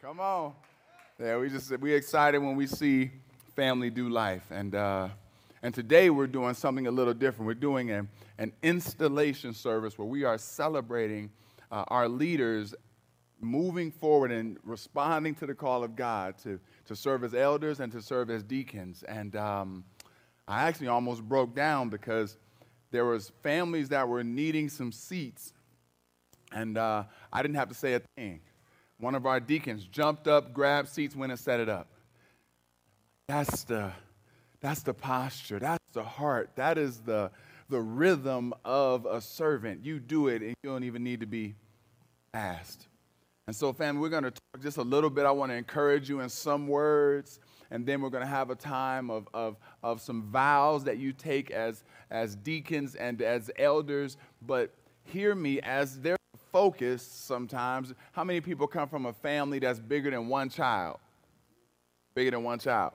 Come on. Yeah, we just we excited when we see family do life, and uh, and today we're doing something a little different. We're doing an, an installation service where we are celebrating uh, our leaders moving forward and responding to the call of God to to serve as elders and to serve as deacons. And um, I actually almost broke down because there was families that were needing some seats, and uh, I didn't have to say a thing one of our deacons jumped up, grabbed seats, went and set it up. That's the, that's the posture. That's the heart. That is the, the rhythm of a servant. You do it and you don't even need to be asked. And so, family, we're going to talk just a little bit. I want to encourage you in some words, and then we're going to have a time of, of, of some vows that you take as, as deacons and as elders. But hear me as there focus sometimes. How many people come from a family that's bigger than one child? Bigger than one child.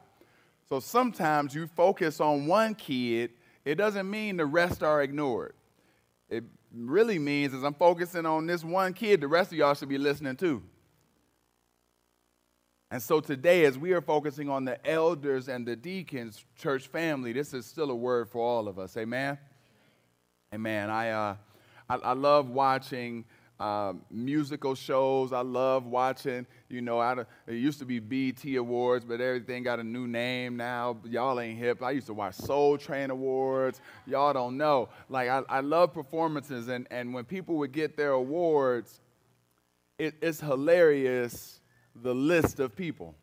So sometimes you focus on one kid, it doesn't mean the rest are ignored. It really means as I'm focusing on this one kid, the rest of y'all should be listening too. And so today, as we are focusing on the elders and the deacons, church family, this is still a word for all of us. Amen. Amen. I uh, I, I love watching um, musical shows. I love watching. You know, I, it used to be BET Awards, but everything got a new name now. Y'all ain't hip. I used to watch Soul Train Awards. Y'all don't know. Like, I, I love performances, and, and when people would get their awards, it, it's hilarious the list of people.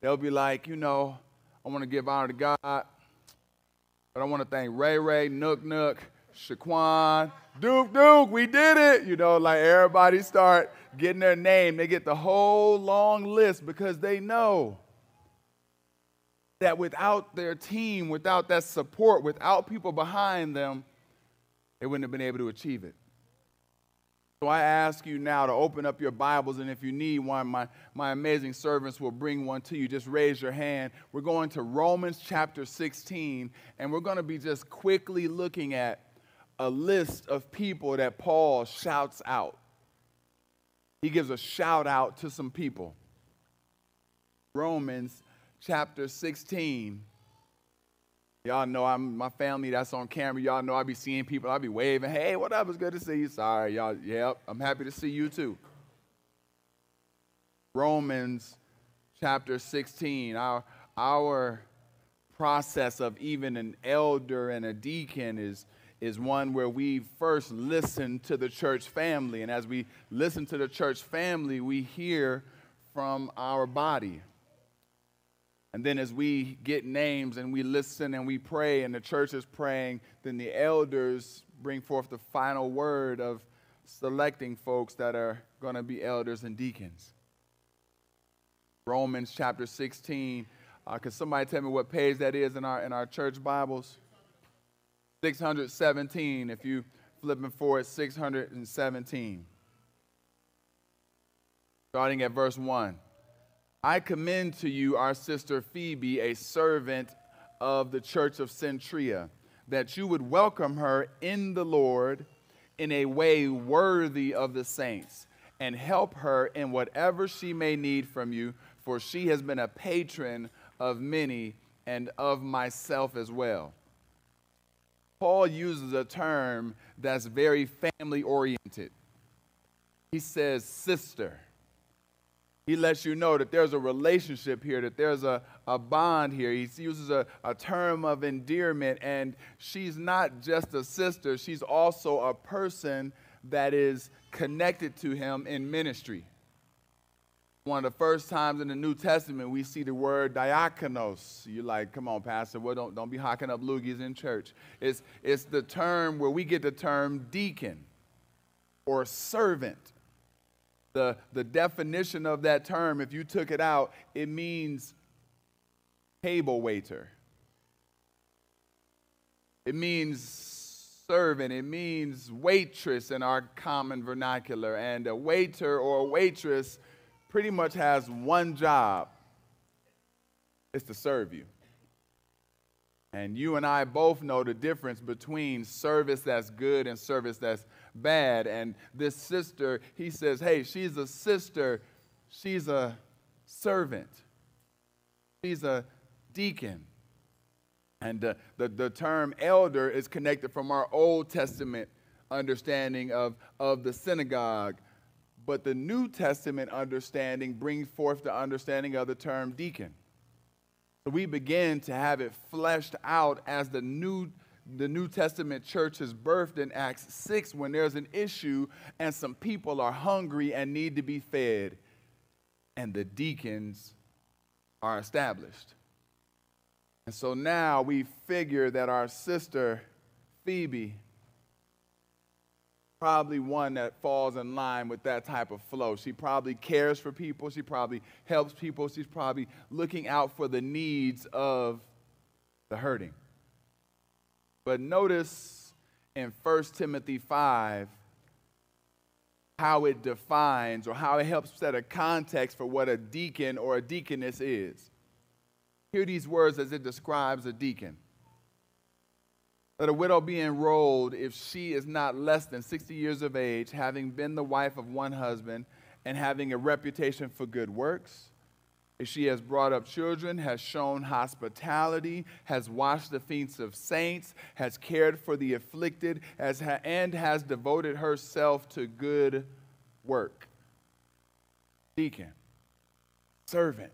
They'll be like, you know, I want to give honor to God, but I want to thank Ray Ray, Nook Nook, Shaquan, Duke, Duke, we did it. You know, like everybody start getting their name. They get the whole long list because they know that without their team, without that support, without people behind them, they wouldn't have been able to achieve it. So I ask you now to open up your Bibles, and if you need one, my, my amazing servants will bring one to you. Just raise your hand. We're going to Romans chapter 16, and we're going to be just quickly looking at a list of people that Paul shouts out. He gives a shout out to some people. Romans chapter 16. Y'all know I'm my family that's on camera. Y'all know I be seeing people. I be waving. Hey, what up? It's good to see you. Sorry, y'all. Yep, I'm happy to see you too. Romans chapter 16. Our our process of even an elder and a deacon is is one where we first listen to the church family. And as we listen to the church family, we hear from our body. And then as we get names and we listen and we pray and the church is praying, then the elders bring forth the final word of selecting folks that are going to be elders and deacons. Romans chapter 16. Uh, could somebody tell me what page that is in our, in our church Bibles? 617, if you flipping forward, 617. Starting at verse 1. I commend to you our sister Phoebe, a servant of the church of Cenchreae, that you would welcome her in the Lord in a way worthy of the saints, and help her in whatever she may need from you, for she has been a patron of many and of myself as well. Paul uses a term that's very family oriented. He says, sister. He lets you know that there's a relationship here, that there's a, a bond here. He uses a, a term of endearment, and she's not just a sister, she's also a person that is connected to him in ministry one of the first times in the New Testament we see the word diakonos. You're like, come on, Pastor, well, don't, don't be hocking up loogies in church. It's, it's the term where we get the term deacon or servant. The, the definition of that term, if you took it out, it means table waiter. It means servant. It means waitress in our common vernacular. And a waiter or a waitress pretty much has one job it's to serve you. And you and I both know the difference between service that's good and service that's bad. And this sister, he says, hey, she's a sister, she's a servant. She's a deacon. And uh, the, the term elder is connected from our Old Testament understanding of, of the synagogue. But the New Testament understanding brings forth the understanding of the term deacon. So we begin to have it fleshed out as the New, the New Testament church is birthed in Acts 6 when there's an issue and some people are hungry and need to be fed. And the deacons are established. And so now we figure that our sister, Phoebe, probably one that falls in line with that type of flow. She probably cares for people, she probably helps people, she's probably looking out for the needs of the hurting. But notice in 1 Timothy 5 how it defines or how it helps set a context for what a deacon or a deaconess is. Hear these words as it describes a deacon. Let a widow be enrolled if she is not less than 60 years of age, having been the wife of one husband, and having a reputation for good works. If she has brought up children, has shown hospitality, has washed the feet of saints, has cared for the afflicted, has ha- and has devoted herself to good work. Deacon, servant,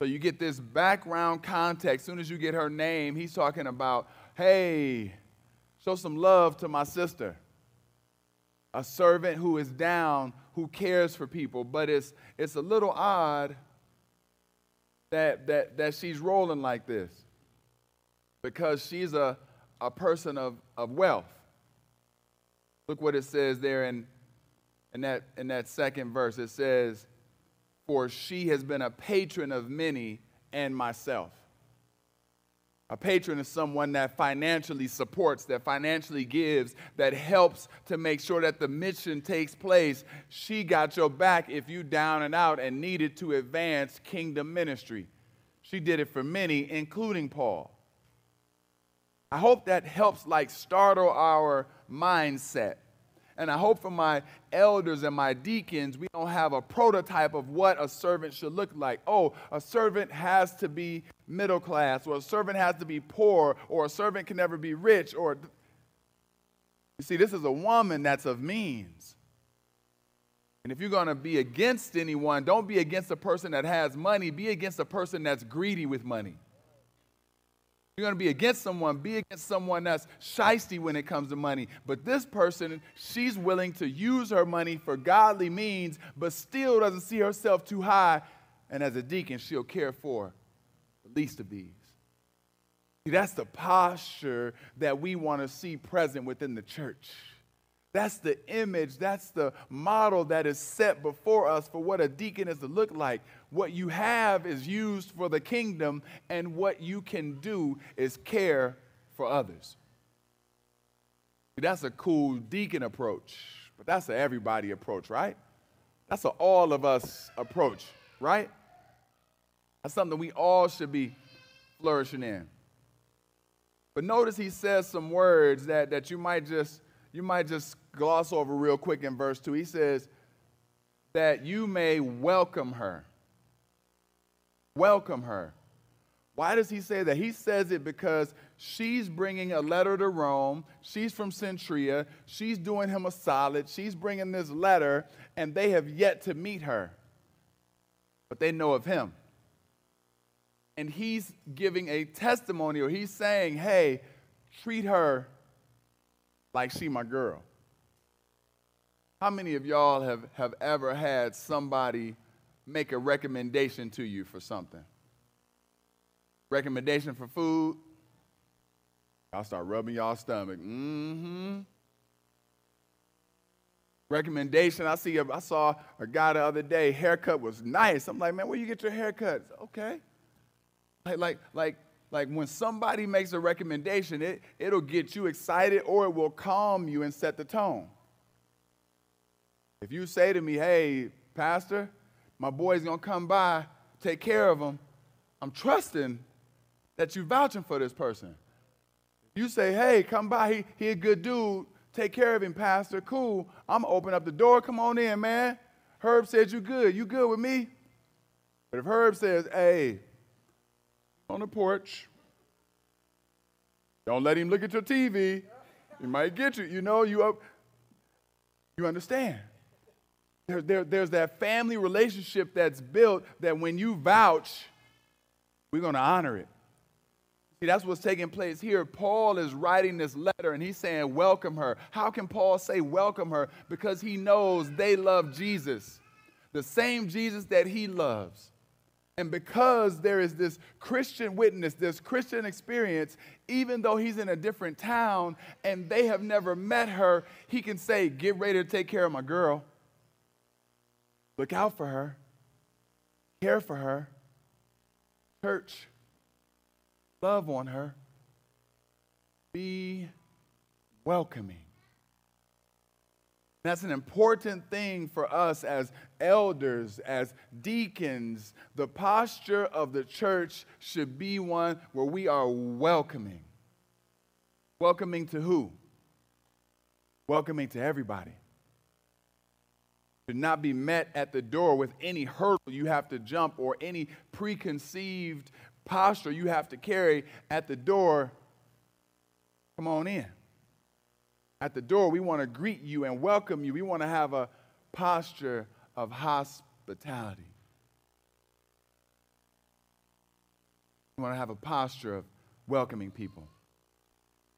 so you get this background context. As soon as you get her name, he's talking about, hey, show some love to my sister. A servant who is down, who cares for people. But it's, it's a little odd that, that, that she's rolling like this because she's a, a person of, of wealth. Look what it says there in, in, that, in that second verse. It says, for she has been a patron of many and myself. A patron is someone that financially supports, that financially gives, that helps to make sure that the mission takes place. She got your back if you down and out and needed to advance kingdom ministry. She did it for many, including Paul. I hope that helps like startle our mindset and I hope for my elders and my deacons, we don't have a prototype of what a servant should look like. Oh, a servant has to be middle class, or a servant has to be poor, or a servant can never be rich, or. You see, this is a woman that's of means. And if you're going to be against anyone, don't be against a person that has money, be against a person that's greedy with money you're going to be against someone, be against someone that's shisty when it comes to money. But this person, she's willing to use her money for godly means, but still doesn't see herself too high. And as a deacon, she'll care for the least of these. See, that's the posture that we want to see present within the church. That's the image, that's the model that is set before us for what a deacon is to look like. What you have is used for the kingdom, and what you can do is care for others. That's a cool deacon approach, but that's an everybody approach, right? That's an all of us approach, right? That's something we all should be flourishing in. But notice he says some words that, that you might just you might just gloss over real quick in verse 2. He says, that you may welcome her. Welcome her. Why does he say that? He says it because she's bringing a letter to Rome. She's from Cenchrea. She's doing him a solid. She's bringing this letter, and they have yet to meet her. But they know of him. And he's giving a testimony, or he's saying, hey, treat her like she my girl. How many of y'all have, have ever had somebody make a recommendation to you for something? Recommendation for food? I'll start rubbing y'all stomach. Mm-hmm. Recommendation. I see. A, I saw a guy the other day. Haircut was nice. I'm like, man, where you get your haircut? Okay. Like, like, like like when somebody makes a recommendation, it, it'll get you excited or it will calm you and set the tone. If you say to me, hey, Pastor, my boy's gonna come by, take care of him, I'm trusting that you're vouching for this person. You say, hey, come by, he, he a good dude, take care of him, Pastor, cool. I'm open up the door, come on in, man. Herb says you good. You good with me? But if Herb says, hey, on the porch, don't let him look at your TV. He might get you. You know, you up. You understand? There, there, there's that family relationship that's built that when you vouch, we're going to honor it. See, that's what's taking place here. Paul is writing this letter and he's saying, Welcome her. How can Paul say, Welcome her? Because he knows they love Jesus, the same Jesus that he loves. And because there is this Christian witness, this Christian experience, even though he's in a different town and they have never met her, he can say, Get ready to take care of my girl. Look out for her, care for her. Church, love on her, be welcoming. That's an important thing for us as elders, as deacons. The posture of the church should be one where we are welcoming. Welcoming to who? Welcoming to everybody. Should not be met at the door with any hurdle you have to jump or any preconceived posture you have to carry at the door. Come on in. At the door, we want to greet you and welcome you. We want to have a posture of hospitality. We want to have a posture of welcoming people.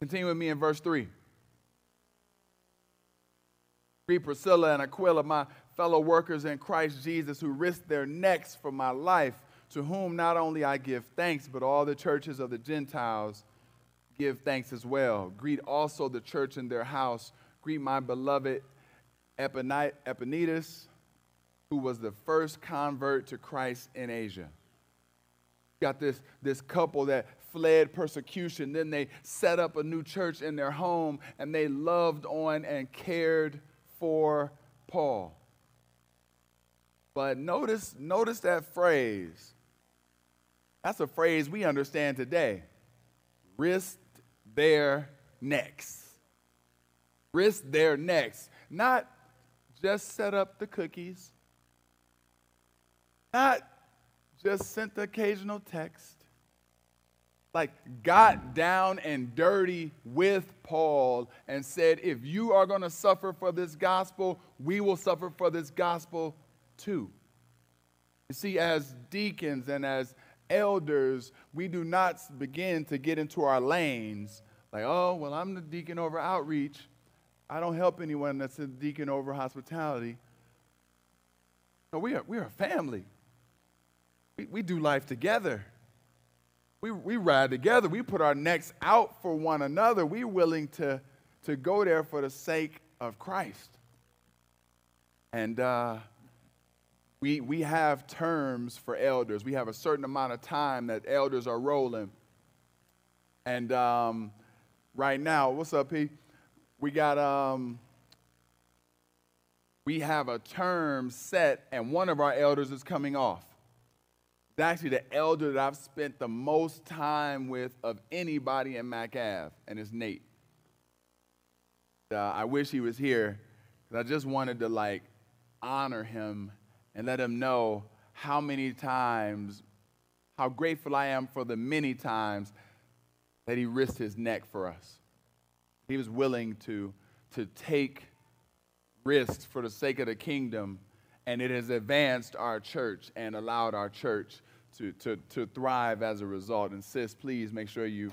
Continue with me in verse 3. Greet Priscilla and Aquila, my fellow workers in Christ Jesus, who risked their necks for my life to whom not only I give thanks, but all the churches of the Gentiles give thanks as well. Greet also the church in their house. Greet my beloved Epaenetus, who was the first convert to Christ in Asia. Got this, this couple that fled persecution. Then they set up a new church in their home and they loved on and cared for Paul. But notice, notice that phrase that's a phrase we understand today. Risk their necks. Risk their necks. Not just set up the cookies, not just sent the occasional text. Like, got down and dirty with Paul and said, if you are going to suffer for this gospel, we will suffer for this gospel too. You see, as deacons and as elders, we do not begin to get into our lanes like, oh, well, I'm the deacon over outreach. I don't help anyone that's a deacon over hospitality. No, we are, we are a family. We, we do life together. We, we ride together. We put our necks out for one another. We're willing to, to go there for the sake of Christ. And uh, we, we have terms for elders. We have a certain amount of time that elders are rolling. And um, right now, what's up, P? We got, um, we have a term set, and one of our elders is coming off. It's actually the elder that I've spent the most time with of anybody in Mac Ave, and it's Nate. Uh, I wish he was here, because I just wanted to, like, honor him and let him know how many times, how grateful I am for the many times that he risked his neck for us. He was willing to, to take risks for the sake of the kingdom, and it has advanced our church and allowed our church to, to, to thrive as a result. And sis, please make sure you,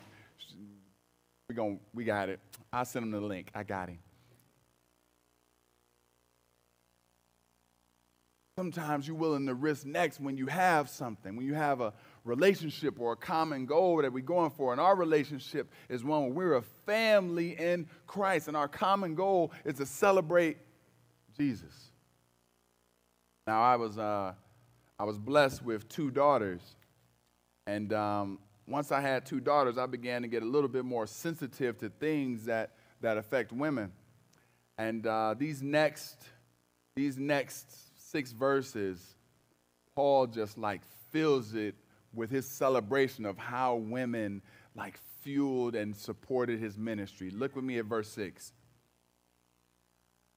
we, going we got it. I'll send him the link. I got him. Sometimes you're willing to risk next when you have something, when you have a relationship or a common goal that we're going for. And our relationship is one where we're a family in Christ, and our common goal is to celebrate Jesus. Now, I was, uh, I was blessed with two daughters, and um, once I had two daughters, I began to get a little bit more sensitive to things that, that affect women. And uh, these next, these next six verses, Paul just like fills it with his celebration of how women like fueled and supported his ministry. Look with me at verse 6.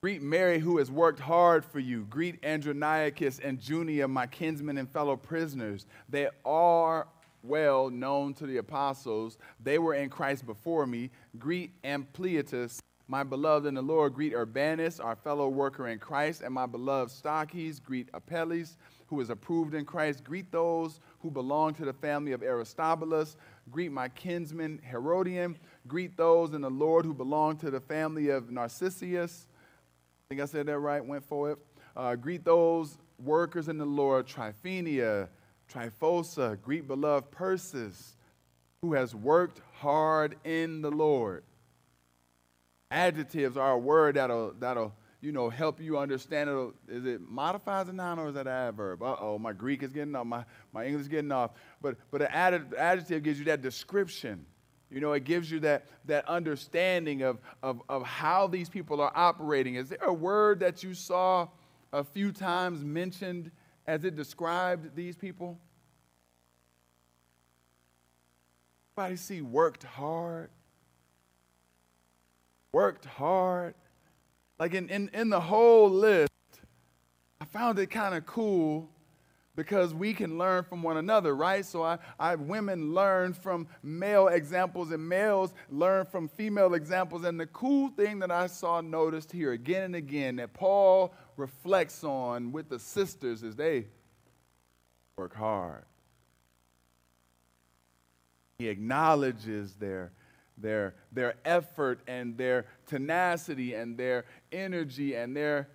Greet Mary, who has worked hard for you. Greet Andronicus and Junia, my kinsmen and fellow prisoners. They are well known to the apostles. They were in Christ before me. Greet Ampliatus, my beloved in the Lord. Greet Urbanus, our fellow worker in Christ, and my beloved Stachys. Greet Apelles, who is approved in Christ. Greet those who belong to the family of Aristobulus. Greet my kinsman Herodion. Greet those in the Lord who belong to the family of Narcissus I think I said that right, went for it. Uh, greet those workers in the Lord, Tryphaena, Tryphosa, greet beloved Persis, who has worked hard in the Lord. Adjectives are a word that'll, that'll you know, help you understand it. Is it modifies a noun or is that an adverb? Uh oh, my Greek is getting off, my, my English is getting off. But, but an adjective gives you that description you know, it gives you that, that understanding of, of, of how these people are operating. Is there a word that you saw a few times mentioned as it described these people? Everybody see worked hard? Worked hard. Like in, in, in the whole list, I found it kind of cool because we can learn from one another, right? So I, I women learn from male examples and males learn from female examples. And the cool thing that I saw noticed here again and again that Paul reflects on with the sisters is they work hard. He acknowledges their, their, their effort and their tenacity and their energy and their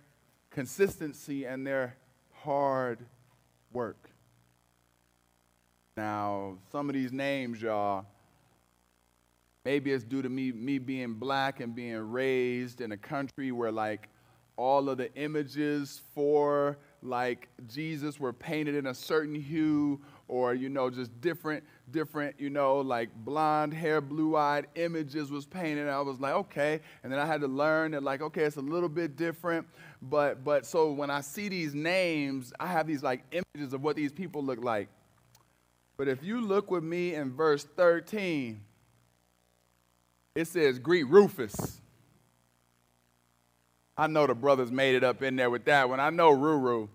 consistency and their hard work. Now, some of these names, y'all, maybe it's due to me, me being black and being raised in a country where, like, all of the images for, like, Jesus were painted in a certain hue or, you know, just different, different, you know, like blonde hair, blue eyed images was painted. I was like, okay. And then I had to learn that, like, okay, it's a little bit different. But, but so when I see these names, I have these like images of what these people look like. But if you look with me in verse 13, it says, Greet Rufus. I know the brothers made it up in there with that one. I know Ruru.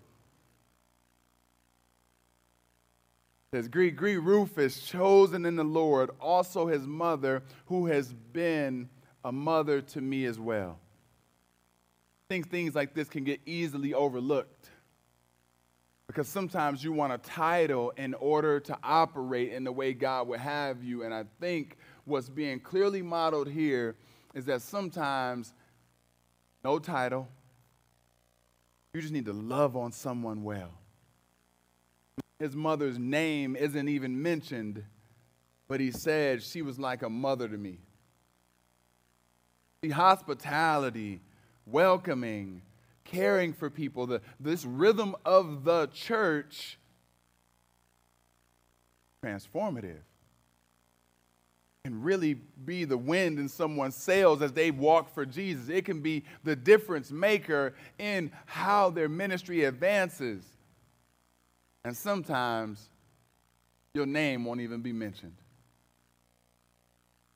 Says, Greet, greet Rufus, chosen in the Lord, also his mother, who has been a mother to me as well think things like this can get easily overlooked. Because sometimes you want a title in order to operate in the way God would have you. And I think what's being clearly modeled here is that sometimes no title, you just need to love on someone well. His mother's name isn't even mentioned, but he said she was like a mother to me. The hospitality welcoming, caring for people, the, this rhythm of the church, transformative. Can really be the wind in someone's sails as they walk for Jesus. It can be the difference maker in how their ministry advances. And sometimes your name won't even be mentioned.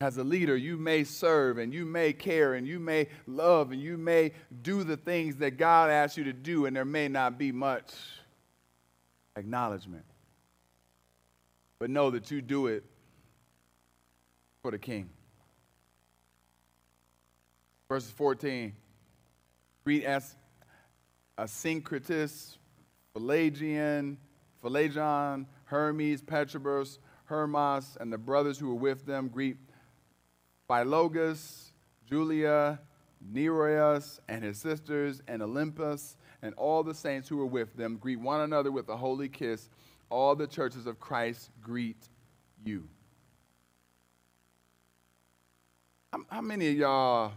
As a leader, you may serve and you may care and you may love and you may do the things that God asks you to do, and there may not be much acknowledgement. But know that you do it for the king. Verses 14 Greet as Asyncritus, Pelagian, Phlegon, Hermes, Patrobas, Hermas, and the brothers who were with them. Greet Philologus, Julia, Nereus, and his sisters, and Olympas, and all the saints who were with them. Greet one another with a holy kiss. All the churches of Christ greet you. How, how many of y'all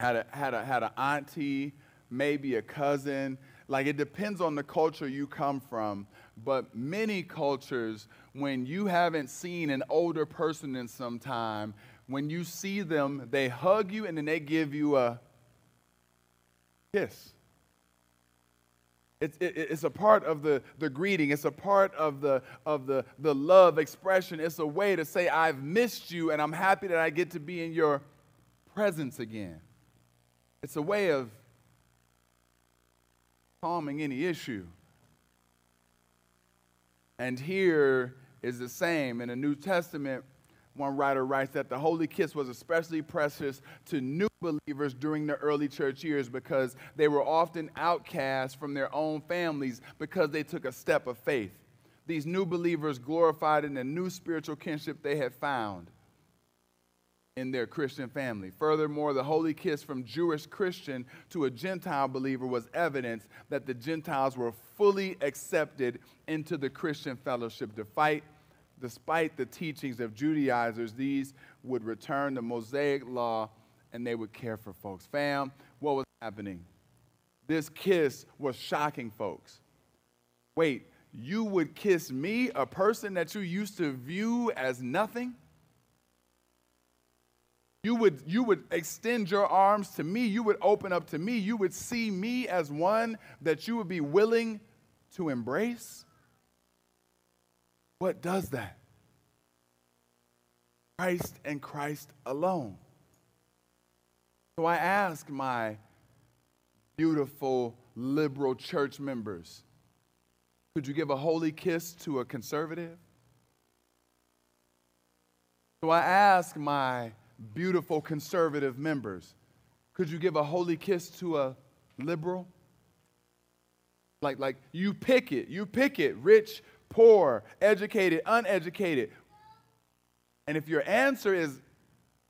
had a, had a, had an auntie, maybe a cousin? Like it depends on the culture you come from, but many cultures, when you haven't seen an older person in some time, when you see them, they hug you and then they give you a kiss. It's, it, it's a part of the, the greeting. It's a part of, the, of the, the love expression. It's a way to say, I've missed you and I'm happy that I get to be in your presence again. It's a way of calming any issue. And here is the same. In the New Testament, one writer writes that the holy kiss was especially precious to new believers during the early church years because they were often outcast from their own families because they took a step of faith. These new believers glorified in the new spiritual kinship they had found in their Christian family. Furthermore, the holy kiss from Jewish Christian to a Gentile believer was evidence that the Gentiles were fully accepted into the Christian fellowship. Despite, despite the teachings of Judaizers, these would return the Mosaic law and they would care for folks. Fam, what was happening? This kiss was shocking folks. Wait, you would kiss me, a person that you used to view as nothing? You would, you would extend your arms to me. You would open up to me. You would see me as one that you would be willing to embrace. What does that? Christ and Christ alone. So I ask my beautiful liberal church members could you give a holy kiss to a conservative? So I ask my beautiful conservative members. Could you give a holy kiss to a liberal? Like, like you pick it, you pick it, rich, poor, educated, uneducated. And if your answer is,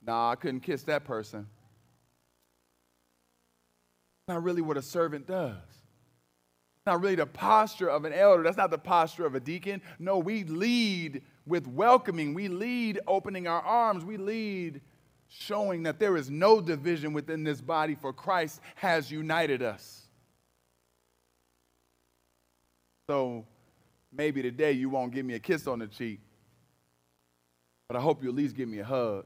nah, I couldn't kiss that person, not really what a servant does. Not really the posture of an elder. That's not the posture of a deacon. No, we lead with welcoming. We lead opening our arms. We lead showing that there is no division within this body, for Christ has united us. So maybe today you won't give me a kiss on the cheek, but I hope you at least give me a hug.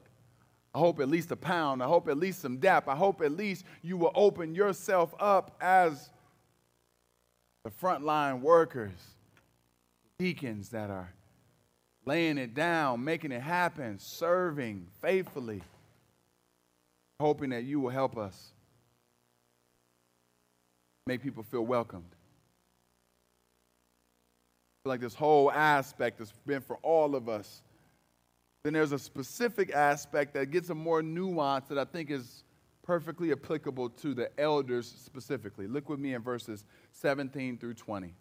I hope at least a pound. I hope at least some dap. I hope at least you will open yourself up as the frontline workers, deacons that are laying it down, making it happen, serving faithfully hoping that you will help us make people feel welcomed. Like this whole aspect has been for all of us. Then there's a specific aspect that gets a more nuance that I think is perfectly applicable to the elders specifically. Look with me in verses 17 through 20.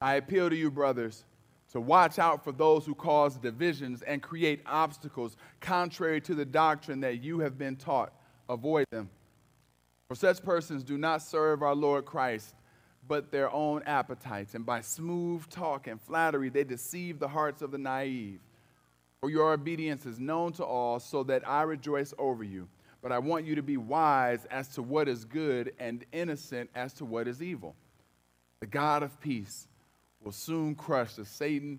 I appeal to you, brothers to watch out for those who cause divisions and create obstacles contrary to the doctrine that you have been taught. Avoid them. For such persons do not serve our Lord Christ, but their own appetites, and by smooth talk and flattery they deceive the hearts of the naive. For your obedience is known to all, so that I rejoice over you. But I want you to be wise as to what is good and innocent as to what is evil. The God of peace will soon crush the Satan,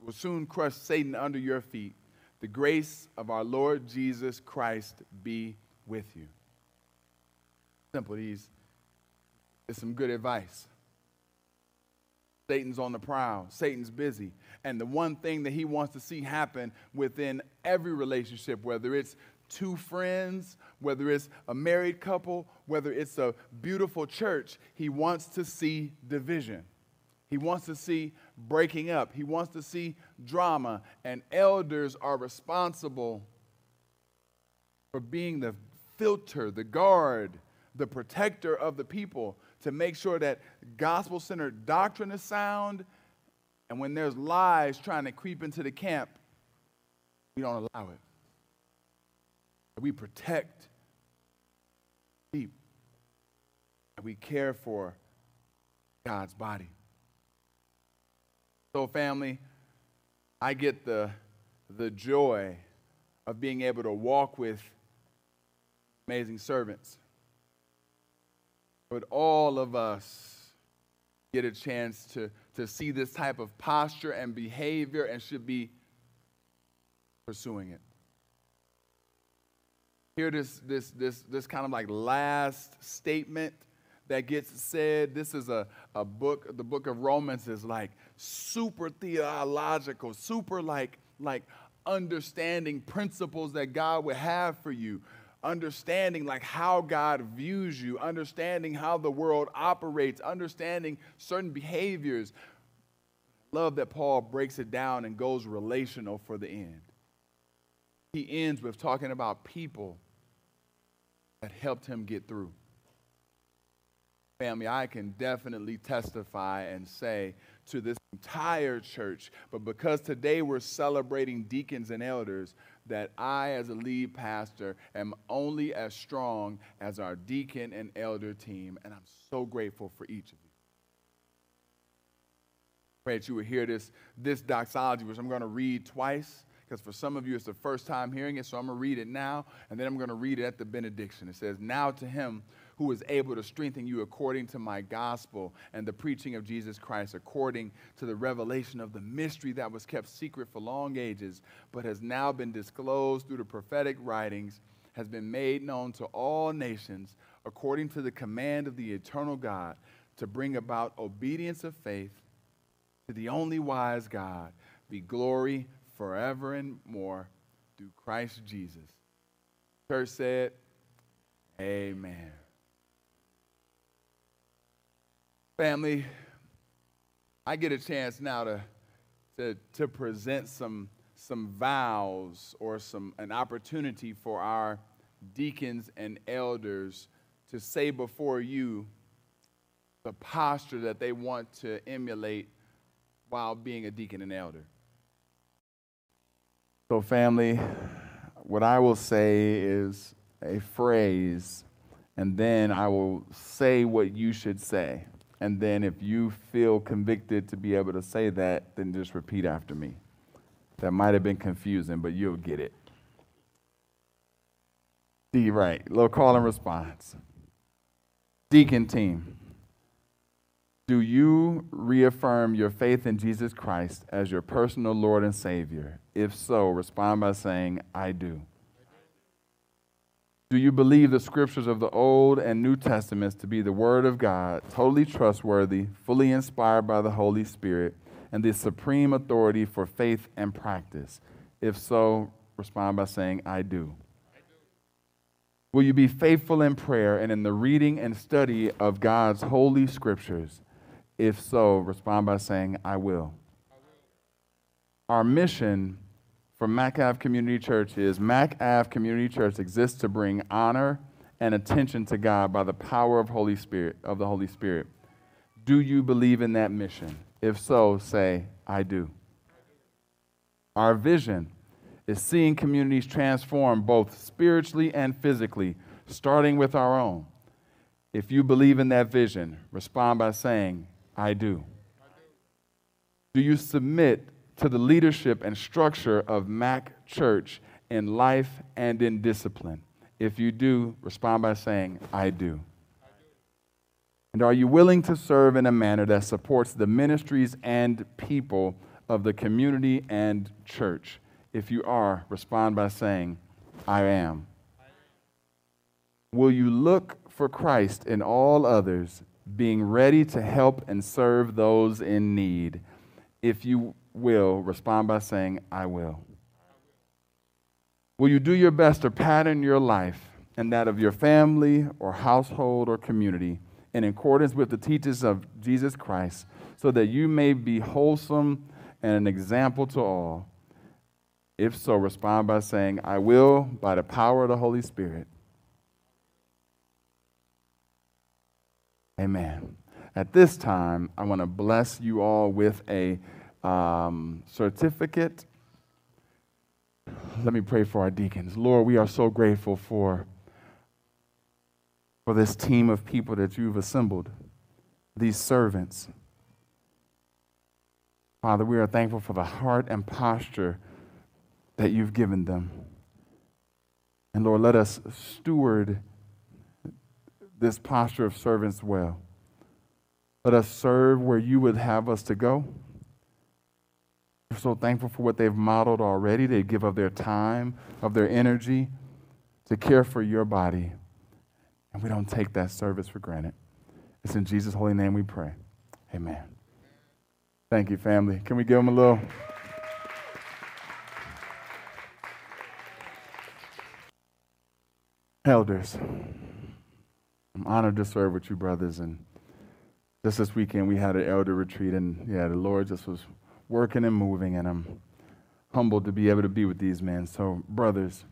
will soon crush Satan under your feet. The grace of our Lord Jesus Christ be with you. Simple, these is some good advice. Satan's on the prowl. Satan's busy. And the one thing that he wants to see happen within every relationship, whether it's two friends, whether it's a married couple, whether it's a beautiful church, he wants to see division. He wants to see breaking up. He wants to see drama. And elders are responsible for being the filter, the guard, the protector of the people to make sure that gospel centered doctrine is sound. And when there's lies trying to creep into the camp, we don't allow it. We protect people. And we care for God's body. So, family, I get the, the joy of being able to walk with amazing servants. But all of us get a chance to, to see this type of posture and behavior and should be pursuing it. Hear this, this, this, this kind of like last statement that gets said. This is a, a book, the book of Romans is like super theological, super like, like understanding principles that God would have for you. understanding like how God views you, understanding how the world operates, understanding certain behaviors. Love that Paul breaks it down and goes relational for the end. He ends with talking about people that helped him get through. Family, I can definitely testify and say to this entire church, but because today we're celebrating deacons and elders, that I, as a lead pastor, am only as strong as our deacon and elder team, and I'm so grateful for each of you. Pray that you would hear this, this doxology, which I'm going to read twice, because for some of you it's the first time hearing it, so I'm going to read it now, and then I'm going to read it at the benediction. It says, Now to him who is able to strengthen you according to my gospel and the preaching of Jesus Christ, according to the revelation of the mystery that was kept secret for long ages, but has now been disclosed through the prophetic writings, has been made known to all nations, according to the command of the eternal God, to bring about obedience of faith to the only wise God, be glory forever and more through Christ Jesus. Church said, Amen. Family, I get a chance now to, to, to present some, some vows or some, an opportunity for our deacons and elders to say before you the posture that they want to emulate while being a deacon and elder. So, family, what I will say is a phrase, and then I will say what you should say. And then if you feel convicted to be able to say that, then just repeat after me. That might have been confusing, but you'll get it. D, right. Little call and response. Deacon team. Do you reaffirm your faith in Jesus Christ as your personal Lord and Savior? If so, respond by saying, I do. Do you believe the scriptures of the Old and New Testaments to be the Word of God, totally trustworthy, fully inspired by the Holy Spirit, and the supreme authority for faith and practice? If so, respond by saying, I do. Will you be faithful in prayer and in the reading and study of God's holy scriptures? If so, respond by saying, I will. Our mission for Mac Ave Community Church is Mac Ave Community Church exists to bring honor and attention to God by the power of Holy Spirit of the Holy Spirit. Do you believe in that mission? If so, say, I do. Our vision is seeing communities transform both spiritually and physically, starting with our own. If you believe in that vision, respond by saying, I do. Do you submit to the leadership and structure of Mac Church in life and in discipline? If you do, respond by saying, I do. And are you willing to serve in a manner that supports the ministries and people of the community and church? If you are, respond by saying, I am. Will you look for Christ in all others, being ready to help and serve those in need? If you will, respond by saying, I will. Will you do your best to pattern your life and that of your family or household or community in accordance with the teachings of Jesus Christ so that you may be wholesome and an example to all? If so, respond by saying, I will by the power of the Holy Spirit. Amen. At this time, I want to bless you all with a um, certificate. Let me pray for our deacons. Lord, we are so grateful for, for this team of people that you've assembled, these servants. Father, we are thankful for the heart and posture that you've given them. And Lord, let us steward this posture of servants well. Let us serve where you would have us to go. We're so thankful for what they've modeled already. They give of their time, of their energy to care for your body. And we don't take that service for granted. It's in Jesus' holy name we pray. Amen. Thank you, family. Can we give them a little? Elders, I'm honored to serve with you, brothers. And just this weekend, we had an elder retreat, and yeah, the Lord just was working and moving, and I'm humbled to be able to be with these men. So, brothers,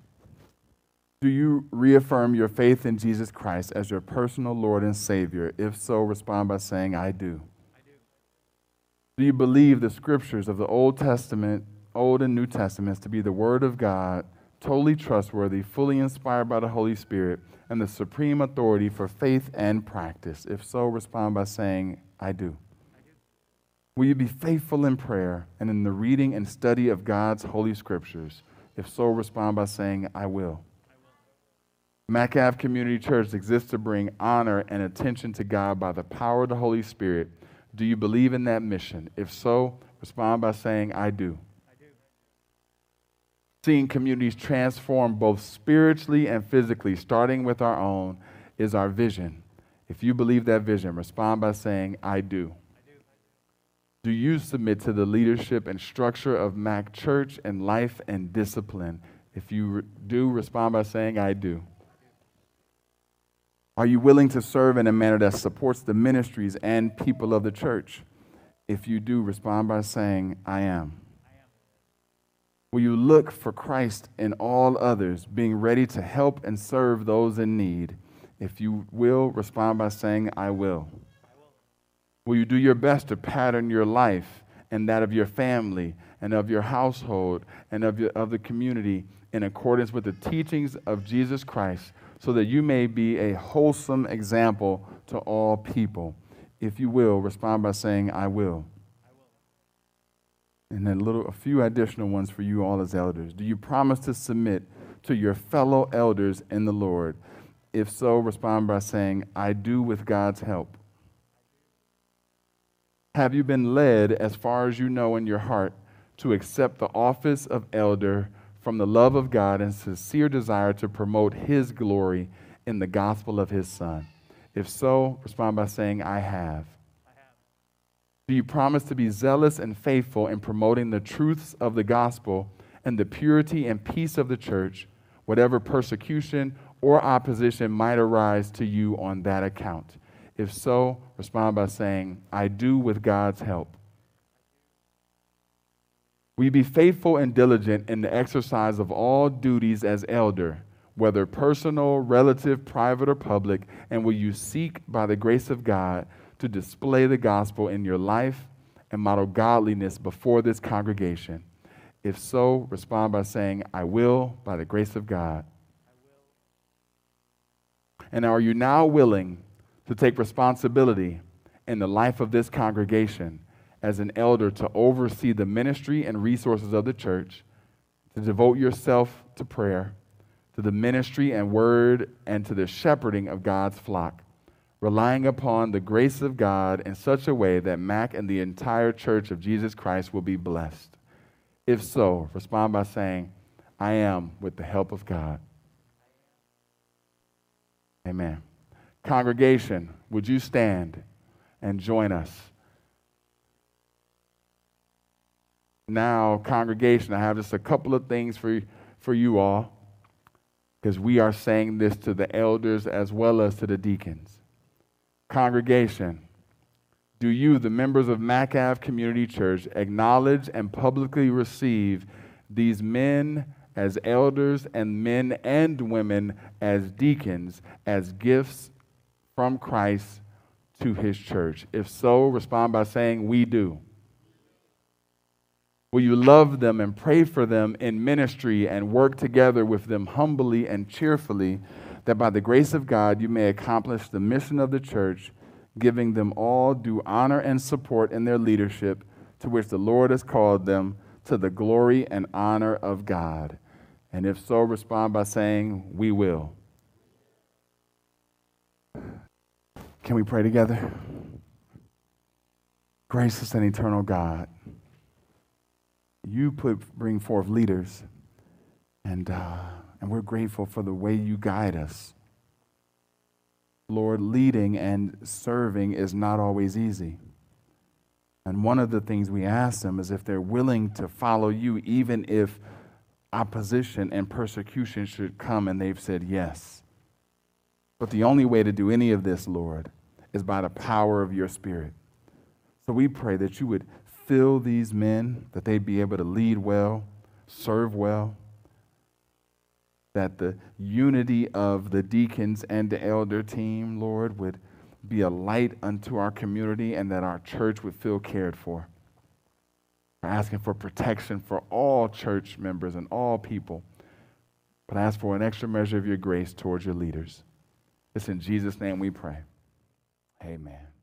do you reaffirm your faith in Jesus Christ as your personal Lord and Savior? If so, respond by saying, I do. I do. Do you believe the scriptures of the Old Testament, Old and New Testaments to be the Word of God, totally trustworthy, fully inspired by the Holy Spirit, and the supreme authority for faith and practice? If so, respond by saying, I do. Will you be faithful in prayer and in the reading and study of God's holy scriptures? If so, respond by saying, I will. Mac Ave Community Church exists to bring honor and attention to God by the power of the Holy Spirit. Do you believe in that mission? If so, respond by saying, I do. I do. Seeing communities transform both spiritually and physically, starting with our own, is our vision. If you believe that vision, respond by saying, I do. Do you submit to the leadership and structure of Mac Church and life and discipline? If you do, respond by saying, I do. Are you willing to serve in a manner that supports the ministries and people of the church? If you do, respond by saying, I am. Will you look for Christ in all others, being ready to help and serve those in need? If you will, respond by saying, I will. Will you do your best to pattern your life and that of your family and of your household and of, your, of the community in accordance with the teachings of Jesus Christ? so that you may be a wholesome example to all people. If you will, respond by saying, I will. And then little, a few additional ones for you all as elders. Do you promise to submit to your fellow elders in the Lord? If so, respond by saying, I do with God's help. Have you been led, as far as you know in your heart, to accept the office of elder from the love of God and sincere desire to promote His glory in the gospel of His Son? If so, respond by saying, I have. Do you promise to be zealous and faithful in promoting the truths of the gospel and the purity and peace of the church, whatever persecution or opposition might arise to you on that account? If so, respond by saying, I do with God's help. We be faithful and diligent in the exercise of all duties as elder, whether personal, relative, private, or public, and will you seek by the grace of God to display the gospel in your life and model godliness before this congregation? If so, respond by saying, I will by the grace of God. And are you now willing to take responsibility in the life of this congregation? as an elder to oversee the ministry and resources of the church, to devote yourself to prayer, to the ministry and word, and to the shepherding of God's flock, relying upon the grace of God in such a way that Mac and the entire church of Jesus Christ will be blessed. If so, respond by saying, I am with the help of God. Amen. Congregation, would you stand and join us? now, congregation, I have just a couple of things for, for you all because we are saying this to the elders as well as to the deacons. Congregation, do you, the members of Mac Ave Community Church, acknowledge and publicly receive these men as elders and men and women as deacons as gifts from Christ to his church? If so, respond by saying, We do. Will you love them and pray for them in ministry and work together with them humbly and cheerfully, that by the grace of God you may accomplish the mission of the church, giving them all due honor and support in their leadership, to which the Lord has called them, to the glory and honor of God? And if so, respond by saying, We will. Can we pray together? Gracious and eternal God you put, bring forth leaders, and, uh, and we're grateful for the way you guide us. Lord, leading and serving is not always easy. And one of the things we ask them is if they're willing to follow you, even if opposition and persecution should come, and they've said yes. But the only way to do any of this, Lord, is by the power of your Spirit. So we pray that you would fill these men, that they'd be able to lead well, serve well, that the unity of the deacons and the elder team, Lord, would be a light unto our community and that our church would feel cared for. We're asking for protection for all church members and all people, but ask for an extra measure of your grace towards your leaders. It's in Jesus' name we pray. Amen.